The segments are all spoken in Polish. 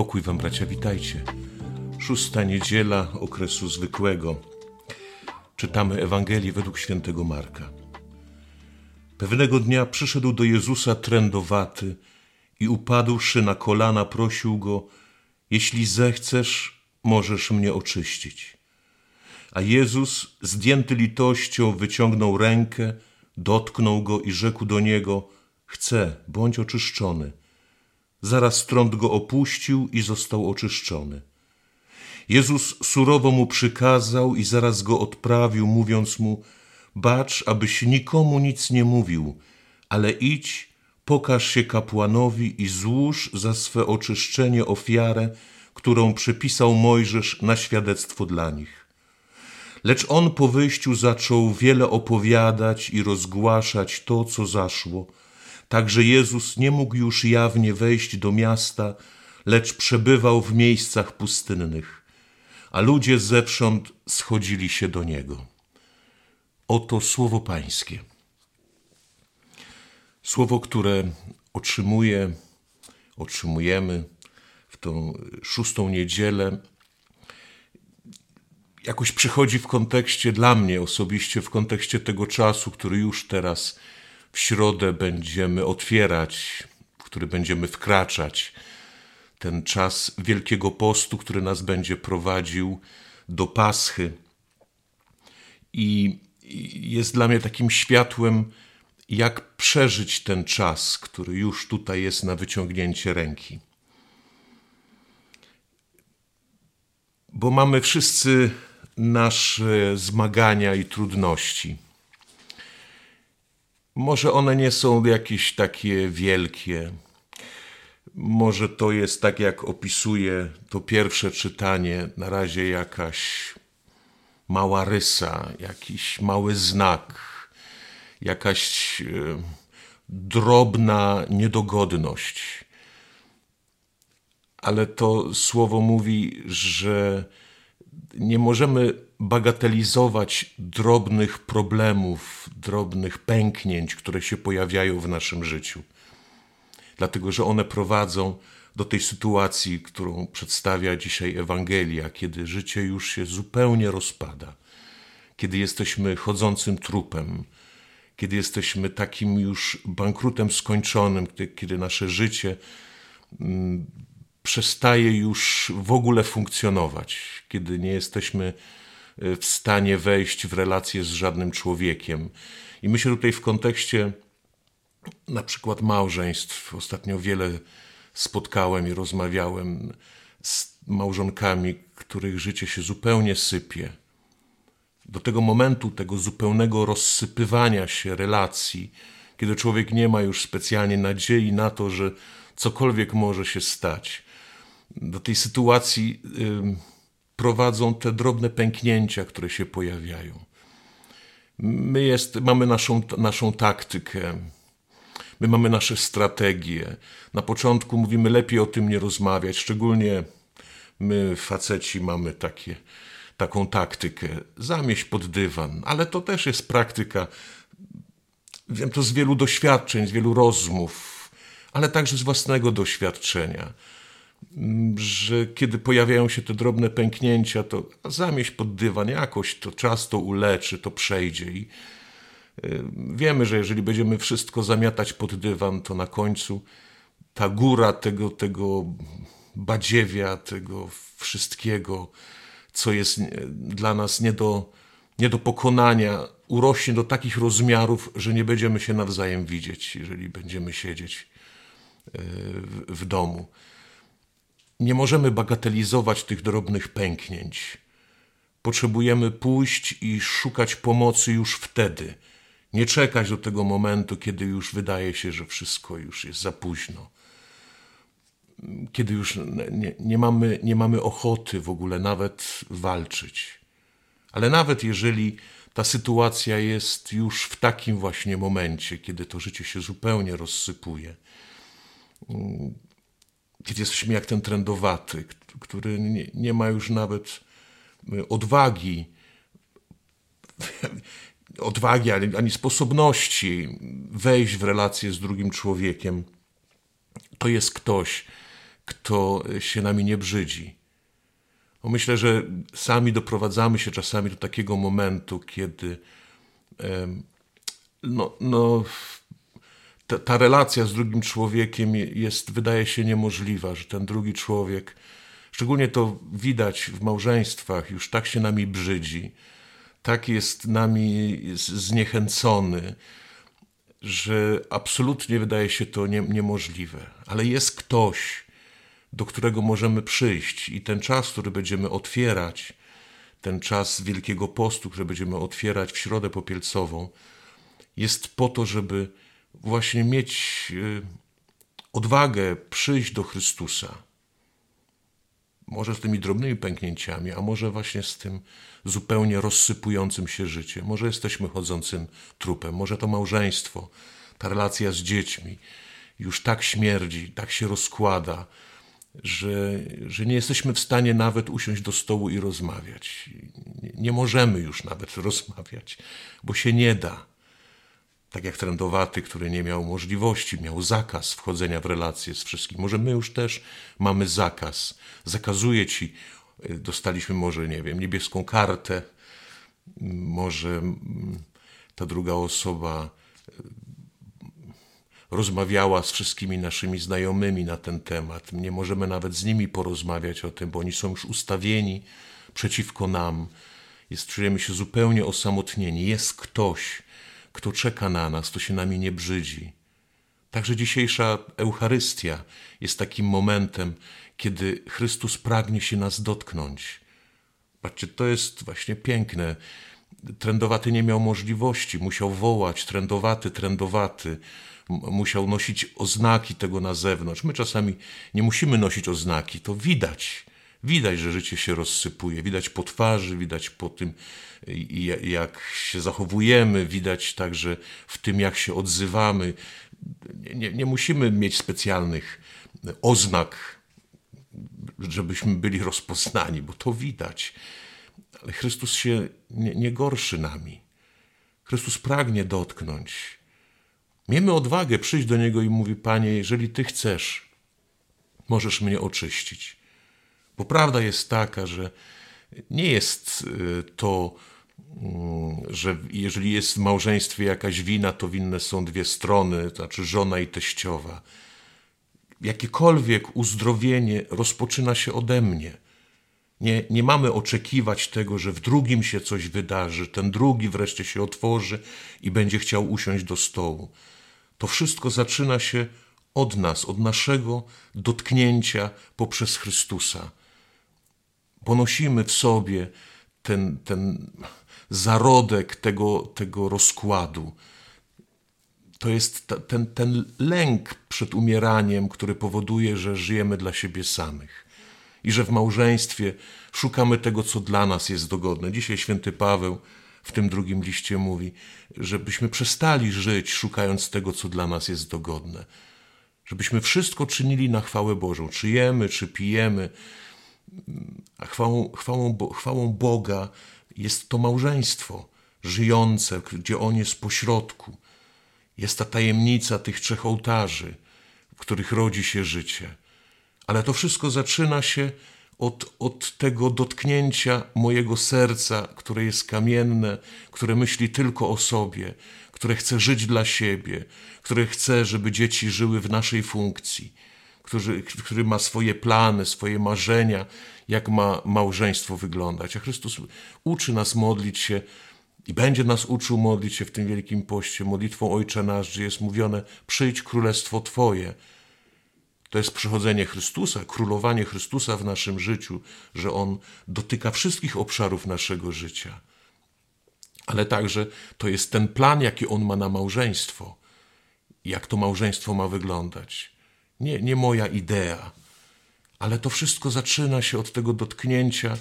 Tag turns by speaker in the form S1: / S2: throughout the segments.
S1: Pokój wam, bracia, witajcie. Szósta niedziela okresu zwykłego. Czytamy Ewangelię według świętego Marka. Pewnego dnia przyszedł do Jezusa trędowaty i upadłszy na kolana prosił go, jeśli zechcesz, możesz mnie oczyścić. A Jezus, zdjęty litością, wyciągnął rękę, dotknął go i rzekł do niego, chcę, bądź oczyszczony. Zaraz trąd go opuścił i został oczyszczony. Jezus surowo mu przykazał i zaraz go odprawił, mówiąc mu: Bacz, abyś nikomu nic nie mówił, ale idź, pokaż się kapłanowi i złóż za swe oczyszczenie ofiarę, którą przepisał Mojżesz na świadectwo dla nich. Lecz on po wyjściu zaczął wiele opowiadać i rozgłaszać to, co zaszło Także Jezus nie mógł już jawnie wejść do miasta, lecz przebywał w miejscach pustynnych, a ludzie zewsząd schodzili się do Niego. Oto słowo Pańskie. Słowo, które otrzymuje, otrzymujemy w tą szóstą niedzielę, jakoś przychodzi w kontekście dla mnie osobiście, w kontekście tego czasu, który już teraz w środę będziemy otwierać, w który będziemy wkraczać. Ten czas Wielkiego Postu, który nas będzie prowadził do Paschy. I jest dla mnie takim światłem, jak przeżyć ten czas, który już tutaj jest na wyciągnięcie ręki. Bo mamy wszyscy nasze zmagania i trudności może one nie są jakieś takie wielkie. Może to jest tak, jak opisuje to pierwsze czytanie, na razie jakaś mała rysa, jakiś mały znak, jakaś e, drobna niedogodność. Ale to słowo mówi, że nie możemy bagatelizować drobnych problemów, drobnych pęknięć, które się pojawiają w naszym życiu. Dlatego, że one prowadzą do tej sytuacji, którą przedstawia dzisiaj Ewangelia, kiedy życie już się zupełnie rozpada, kiedy jesteśmy chodzącym trupem, kiedy jesteśmy takim już bankrutem skończonym, kiedy nasze życie mm, przestaje już w ogóle funkcjonować, kiedy nie jesteśmy w stanie wejść w relację z żadnym człowiekiem. I myślę tutaj w kontekście na przykład małżeństw. Ostatnio wiele spotkałem i rozmawiałem z małżonkami, których życie się zupełnie sypie. Do tego momentu, tego zupełnego rozsypywania się relacji, kiedy człowiek nie ma już specjalnie nadziei na to, że cokolwiek może się stać do tej sytuacji prowadzą te drobne pęknięcia, które się pojawiają. My jest, mamy naszą, naszą taktykę, my mamy nasze strategie. Na początku mówimy, lepiej o tym nie rozmawiać, szczególnie my, faceci, mamy takie, taką taktykę. Zamieść pod dywan, ale to też jest praktyka. Wiem to z wielu doświadczeń, z wielu rozmów, ale także z własnego doświadczenia że kiedy pojawiają się te drobne pęknięcia, to zamieść pod dywan jakoś, to czas to uleczy, to przejdzie. I y, wiemy, że jeżeli będziemy wszystko zamiatać pod dywan, to na końcu ta góra tego, tego badziewia, tego wszystkiego, co jest dla nas nie do, nie do pokonania, urośnie do takich rozmiarów, że nie będziemy się nawzajem widzieć, jeżeli będziemy siedzieć y, w domu. Nie możemy bagatelizować tych drobnych pęknięć. Potrzebujemy pójść i szukać pomocy już wtedy. Nie czekać do tego momentu, kiedy już wydaje się, że wszystko już jest za późno. Kiedy już nie, nie, mamy, nie mamy ochoty w ogóle nawet walczyć. Ale nawet jeżeli ta sytuacja jest już w takim właśnie momencie, kiedy to życie się zupełnie rozsypuje, jesteśmy jak ten trendowaty, który nie, nie ma już nawet y, odwagi, odwagi ani, ani sposobności wejść w relację z drugim człowiekiem, to jest ktoś, kto się nami nie brzydzi. Bo myślę, że sami doprowadzamy się czasami do takiego momentu, kiedy no, no, ta, ta relacja z drugim człowiekiem jest, wydaje się, niemożliwa, że ten drugi człowiek, szczególnie to widać w małżeństwach, już tak się nami brzydzi, tak jest nami zniechęcony, że absolutnie wydaje się to nie, niemożliwe. Ale jest ktoś, do którego możemy przyjść, i ten czas, który będziemy otwierać, ten czas Wielkiego Postu, który będziemy otwierać w środę popielcową, jest po to, żeby właśnie mieć y, odwagę przyjść do Chrystusa. Może z tymi drobnymi pęknięciami, a może właśnie z tym zupełnie rozsypującym się życiem. Może jesteśmy chodzącym trupem, może to małżeństwo, ta relacja z dziećmi już tak śmierdzi, tak się rozkłada, że, że nie jesteśmy w stanie nawet usiąść do stołu i rozmawiać. Nie, nie możemy już nawet rozmawiać, bo się nie da tak jak trendowaty, który nie miał możliwości, miał zakaz wchodzenia w relacje z wszystkim. Może my już też mamy zakaz. Zakazuje ci, y, dostaliśmy może, nie wiem, niebieską kartę, może mm, ta druga osoba y, rozmawiała z wszystkimi naszymi znajomymi na ten temat. Nie możemy nawet z nimi porozmawiać o tym, bo oni są już ustawieni przeciwko nam. Jest, czujemy się zupełnie osamotnieni. Jest ktoś, kto czeka na nas, to się nami nie brzydzi. Także dzisiejsza Eucharystia jest takim momentem, kiedy Chrystus pragnie się nas dotknąć. Patrzcie, to jest właśnie piękne. Trendowaty nie miał możliwości, musiał wołać, trendowaty, trendowaty, musiał nosić oznaki tego na zewnątrz. My czasami nie musimy nosić oznaki, to widać. Widać, że życie się rozsypuje, widać po twarzy, widać po tym, jak się zachowujemy, widać także w tym, jak się odzywamy. Nie, nie musimy mieć specjalnych oznak, żebyśmy byli rozpoznani, bo to widać. Ale Chrystus się nie, nie gorszy nami. Chrystus pragnie dotknąć. Miejmy odwagę przyjść do Niego i mówi: Panie, jeżeli Ty chcesz, możesz mnie oczyścić. Bo prawda jest taka, że nie jest y, to, mm, że jeżeli jest w małżeństwie jakaś wina, to winne są dwie strony, to znaczy żona i teściowa. Jakiekolwiek uzdrowienie rozpoczyna się ode mnie. Nie, nie mamy oczekiwać tego, że w drugim się coś wydarzy, ten drugi wreszcie się otworzy i będzie chciał usiąść do stołu. To wszystko zaczyna się od nas, od naszego dotknięcia poprzez Chrystusa ponosimy w sobie ten, ten zarodek tego, tego rozkładu. To jest ta, ten, ten lęk przed umieraniem, który powoduje, że żyjemy dla siebie samych i że w małżeństwie szukamy tego, co dla nas jest dogodne. Dzisiaj święty Paweł w tym drugim liście mówi, żebyśmy przestali żyć szukając tego, co dla nas jest dogodne. Żebyśmy wszystko czynili na chwałę Bożą. Czy jemy, czy pijemy, chwałą, chwałą, chwałą Boga jest to małżeństwo żyjące, gdzie On jest pośrodku. Jest ta tajemnica tych trzech ołtarzy, w których rodzi się życie. Ale to wszystko zaczyna się od, od tego dotknięcia mojego serca, które jest kamienne, które myśli tylko o sobie, które chce żyć dla siebie, które chce, żeby dzieci żyły w naszej funkcji który, który ma swoje plany, swoje marzenia, jak ma małżeństwo wyglądać. A Chrystus uczy nas modlić się i będzie nas uczył modlić się w tym wielkim poście, modlitwą Ojcze Nasz, gdzie jest mówione: Przyjdź królestwo Twoje. To jest przychodzenie Chrystusa, królowanie Chrystusa w naszym życiu, że On dotyka wszystkich obszarów naszego życia. Ale także to jest ten plan, jaki On ma na małżeństwo. Jak to małżeństwo ma wyglądać nie, nie moja idea. Ale to wszystko zaczyna się od tego dotknięcia,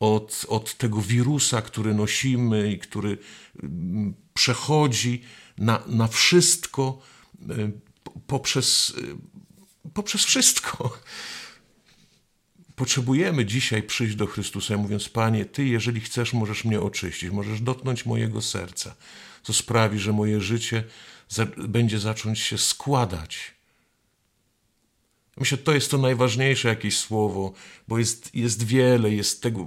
S1: od, od tego wirusa, który nosimy i który mm, przechodzi na, na wszystko y, poprzez, y, poprzez wszystko. Potrzebujemy dzisiaj przyjść do Chrystusa, mówiąc: Panie, Ty, jeżeli chcesz, możesz mnie oczyścić, możesz dotknąć mojego serca, co sprawi, że moje życie będzie zacząć się składać Myślę, to jest to najważniejsze jakieś słowo, bo jest, jest wiele, jest tego,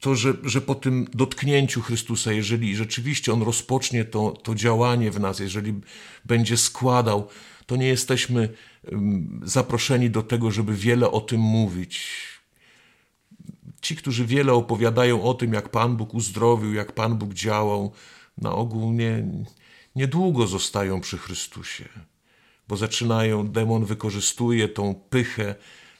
S1: to, że, że po tym dotknięciu Chrystusa, jeżeli rzeczywiście On rozpocznie to, to działanie w nas, jeżeli będzie składał, to nie jesteśmy zaproszeni do tego, żeby wiele o tym mówić. Ci, którzy wiele opowiadają o tym, jak Pan Bóg uzdrowił, jak Pan Bóg działał, na ogół nie, niedługo zostają przy Chrystusie, bo zaczynają, demon wykorzystuje tą pychę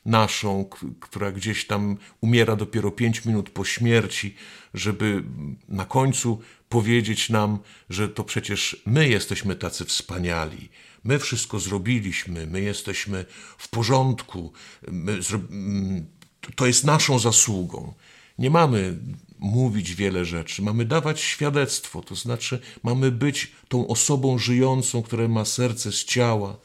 S1: naszą, która gdzieś tam umiera dopiero pięć minut po śmierci, żeby na końcu powiedzieć nam, że to przecież my jesteśmy tacy wspaniali, my wszystko zrobiliśmy, my jesteśmy w porządku, my, to jest naszą zasługą. Nie mamy mówić wiele rzeczy, mamy dawać świadectwo, to znaczy mamy być tą osobą żyjącą, która ma serce z ciała.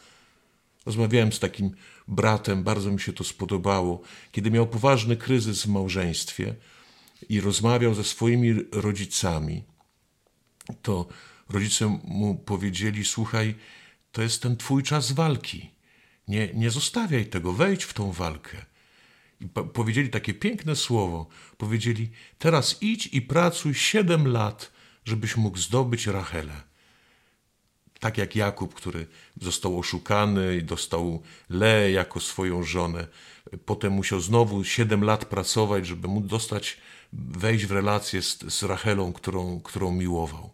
S1: Rozmawiałem z takim bratem, bardzo mi się to spodobało, kiedy miał poważny kryzys w małżeństwie i rozmawiał ze swoimi rodzicami, to rodzice mu powiedzieli: Słuchaj, to jest ten twój czas walki. Nie, nie zostawiaj tego, wejdź w tą walkę. Powiedzieli takie piękne słowo. Powiedzieli: Teraz idź i pracuj siedem lat, żebyś mógł zdobyć Rachelę. Tak jak Jakub, który został oszukany i dostał Le jako swoją żonę. Potem musiał znowu siedem lat pracować, żeby móc dostać, wejść w relację z, z Rachelą, którą, którą miłował.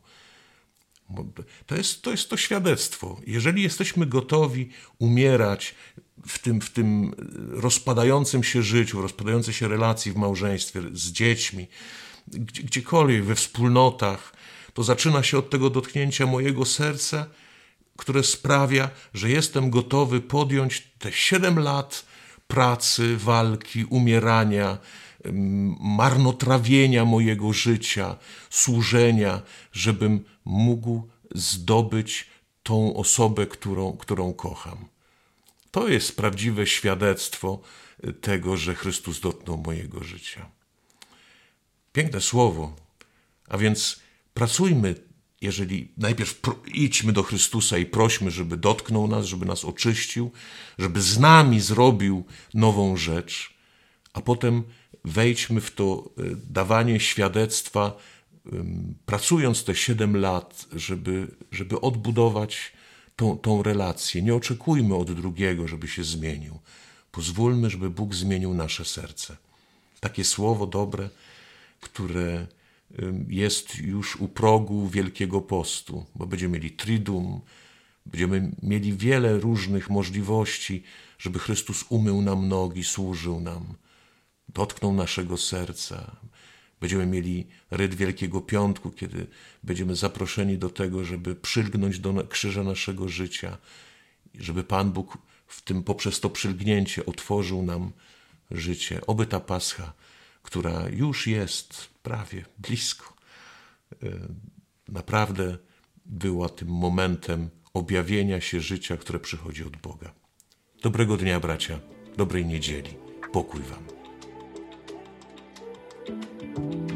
S1: To jest, to jest to świadectwo. Jeżeli jesteśmy gotowi umierać w tym, w tym rozpadającym się życiu, rozpadającej się relacji w małżeństwie, z dziećmi, gdzie, gdziekolwiek, we wspólnotach, to zaczyna się od tego dotknięcia mojego serca, które sprawia, że jestem gotowy podjąć te siedem lat pracy, walki, umierania, marnotrawienia mojego życia, służenia, żebym mógł zdobyć tą osobę, którą, którą kocham. To jest prawdziwe świadectwo tego, że Chrystus dotknął mojego życia. Piękne słowo. A więc pracujmy, jeżeli najpierw idźmy do Chrystusa i prośmy, żeby dotknął nas, żeby nas oczyścił, żeby z nami zrobił nową rzecz, a potem wejdźmy w to e, dawanie świadectwa, pracując te siedem lat, żeby, żeby odbudować tą, tą relację. Nie oczekujmy od drugiego, żeby się zmienił. Pozwólmy, żeby Bóg zmienił nasze serce. Takie słowo dobre, które jest już u progu Wielkiego Postu, bo będziemy mieli Tridum, będziemy mieli wiele różnych możliwości, żeby Chrystus umył nam nogi, służył nam, dotknął naszego serca. Będziemy mieli ryd Wielkiego Piątku, kiedy będziemy zaproszeni do tego, żeby przylgnąć do krzyża naszego życia, żeby Pan Bóg w tym poprzez to przylgnięcie otworzył nam życie. Oby ta Pascha, która już jest prawie blisko, e, naprawdę była tym momentem objawienia się życia, które przychodzi od Boga. Dobrego dnia, bracia, dobrej niedzieli. Pokój Wam. thank you